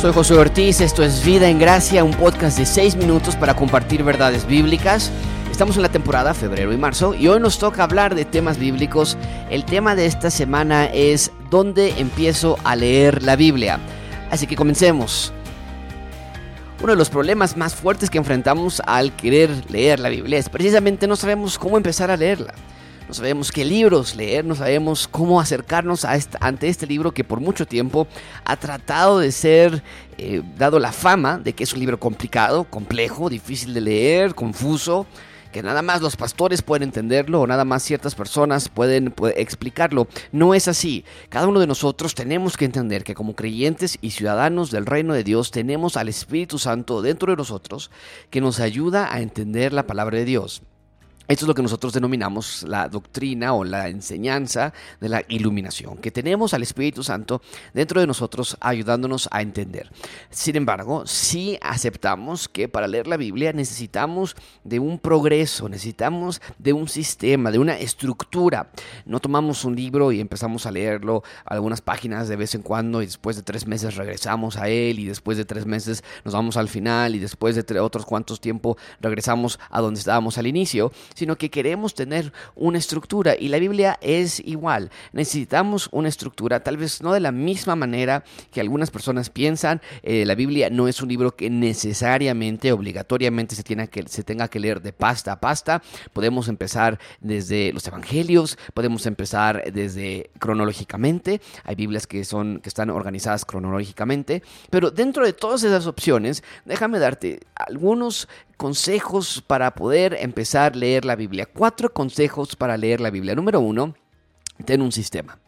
Soy José Ortiz, esto es Vida en Gracia, un podcast de 6 minutos para compartir verdades bíblicas. Estamos en la temporada febrero y marzo y hoy nos toca hablar de temas bíblicos. El tema de esta semana es ¿dónde empiezo a leer la Biblia? Así que comencemos. Uno de los problemas más fuertes que enfrentamos al querer leer la Biblia es precisamente no sabemos cómo empezar a leerla no sabemos qué libros leer, no sabemos cómo acercarnos a ante este libro que por mucho tiempo ha tratado de ser eh, dado la fama de que es un libro complicado, complejo, difícil de leer, confuso, que nada más los pastores pueden entenderlo o nada más ciertas personas pueden, explicarlo. No es así. Cada uno de nosotros tenemos que entender que como creyentes y ciudadanos del reino de Dios tenemos al Espíritu Santo dentro de nosotros que nos ayuda a entender la palabra de Dios. Esto es lo que nosotros denominamos la doctrina o la enseñanza de la iluminación, que tenemos al Espíritu Santo dentro de nosotros ayudándonos a entender. Sin embargo, sí aceptamos que para leer la Biblia necesitamos de un progreso, necesitamos de un sistema, de una estructura. No tomamos un libro y empezamos a leerlo algunas páginas de vez en cuando y después de tres meses regresamos a él y después de tres meses nos vamos al final y después de otros cuantos tiempo regresamos a donde estábamos al inicio sino que queremos tener una estructura y la Biblia es igual. Necesitamos una estructura, tal vez no de la misma manera que algunas personas piensan. Eh, la Biblia no es un libro que necesariamente, obligatoriamente se, que, se tenga que leer de pasta a pasta. Podemos empezar desde los evangelios, podemos empezar desde cronológicamente. Hay Biblias que, son, que están organizadas cronológicamente, pero dentro de todas esas opciones, déjame darte algunos consejos para poder empezar a leer la Biblia. Cuatro consejos para leer la Biblia. Número uno, ten un sistema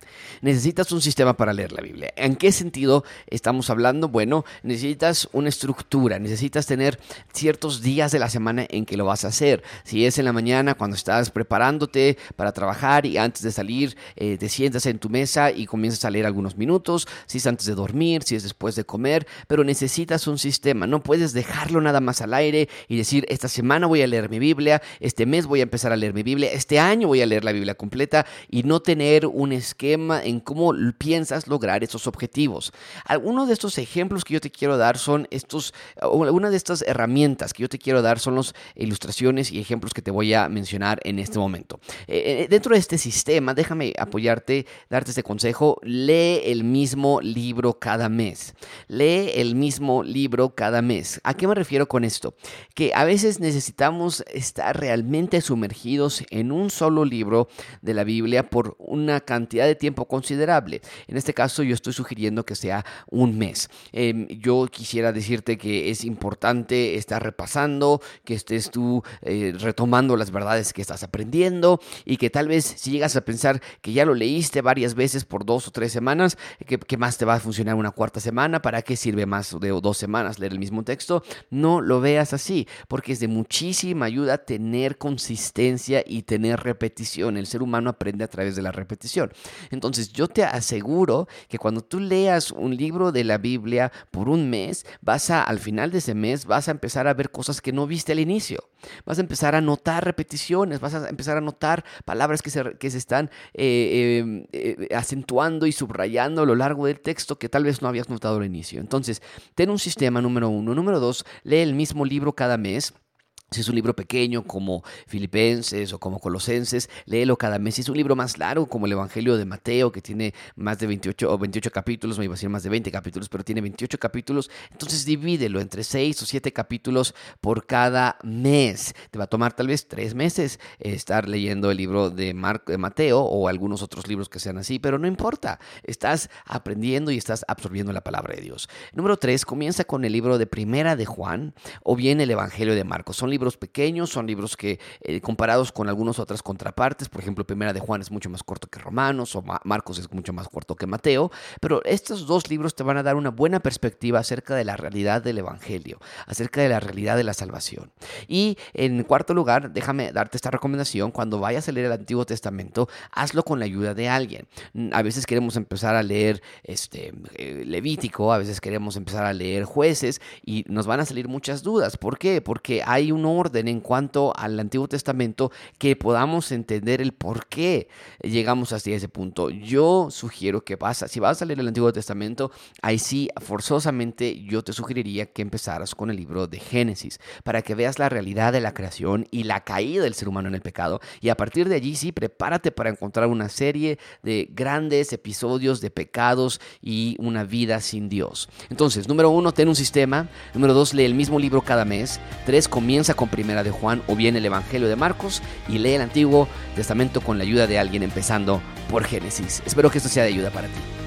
necesitas un sistema para leer la Biblia. ¿En qué sentido estamos hablando? Bueno, necesitas una estructura, necesitas tener ciertos días de la semana en que lo vas a hacer. Si es en la mañana cuando estás preparándote para trabajar y antes de salir eh, te sientas en tu mesa y comienzas a leer algunos minutos, si es antes de dormir, si es después de comer, pero necesitas un sistema, no puedes dejarlo nada más al aire y decir, esta semana voy a leer mi Biblia, este mes voy a empezar a leer mi Biblia, este año voy a leer la Biblia completa y no tener un esquema en cómo piensas lograr esos objetivos. Algunos de estos ejemplos que yo te quiero dar son estos, una de estas herramientas que yo te quiero dar son las ilustraciones y ejemplos que te voy a mencionar en este momento. Eh, eh, dentro de este sistema, déjame apoyarte, darte este consejo, lee el mismo libro cada mes. Lee el mismo libro cada mes. ¿A qué me refiero con esto? Que a veces necesitamos estar realmente sumergidos en un solo libro de la Biblia por una cantidad de tiempo considerable. En este caso yo estoy sugiriendo que sea un mes. Em, yo quisiera decirte que es importante estar repasando, que estés tú eh, retomando las verdades que estás aprendiendo y que tal vez si llegas a pensar que ya lo leíste varias veces por dos o tres semanas, que, más te va a funcionar una cuarta semana? ¿Para qué sirve más de dos semanas leer el mismo texto? No lo veas así, porque es de muchísima ayuda tener consistencia y tener repetición. El ser humano aprende a través de la repetición. Entonces, yo te aseguro que cuando tú leas un libro de la Biblia por un mes, vas a, al final de ese mes, vas a empezar a ver cosas que no viste al inicio. Vas a empezar a notar repeticiones, vas a empezar a notar palabras que se, que se están eh, em, eh, acentuando y subrayando a lo largo del texto que tal vez no habías notado al inicio. Entonces, ten un sistema número uno. Número dos, lee el mismo libro cada mes si es un libro pequeño como Filipenses o como Colosenses, léelo cada mes. Si es un libro más largo como el Evangelio de Mateo, que tiene más de 28 o 28 capítulos, me iba a decir más de 20 capítulos, pero tiene 28 capítulos, entonces divídelo entre 6 o 7 capítulos por cada mes. Te va a tomar tal vez 3 meses estar leyendo el libro de, de Mateo o algunos otros libros que sean así, pero no importa. Estás aprendiendo y estás absorbiendo la palabra de Dios. Número 3, comienza con el libro de Primera de Juan o bien el Evangelio de Marcos. Son libros pequeños, son libros que eh, comparados con algunas otras contrapartes, por ejemplo, Primera de Juan es mucho más corto que Romanos o Marcos es mucho más corto que Mateo, pero estos dos libros te van a dar una buena perspectiva acerca de la realidad del Evangelio, acerca de la realidad de la salvación. Y en cuarto lugar, déjame darte esta recomendación, cuando vayas a leer el Antiguo Testamento, hazlo con la ayuda de alguien. Mm, a veces queremos empezar a leer este, eh, Levítico, a veces queremos empezar a leer jueces y nos van a salir muchas dudas. ¿Por qué? Porque hay un orden en cuanto al Antiguo Testamento que podamos entender el por qué llegamos hasta ese punto. Yo sugiero que vas, si vas a leer el Antiguo Testamento, ahí sí, forzosamente yo te sugeriría que empezaras con el libro de Génesis, para que veas la realidad de la creación y la caída del ser humano en el pecado. Y a partir de allí sí, prepárate para encontrar una serie de grandes episodios de pecados y una vida sin Dios. Entonces, número uno, ten un sistema. Número dos, lee el mismo libro cada mes. Tres, comienza con Primera de Juan o bien el Evangelio de Marcos y lee el Antiguo Testamento con la ayuda de alguien empezando por Génesis. Espero que esto sea de ayuda para ti.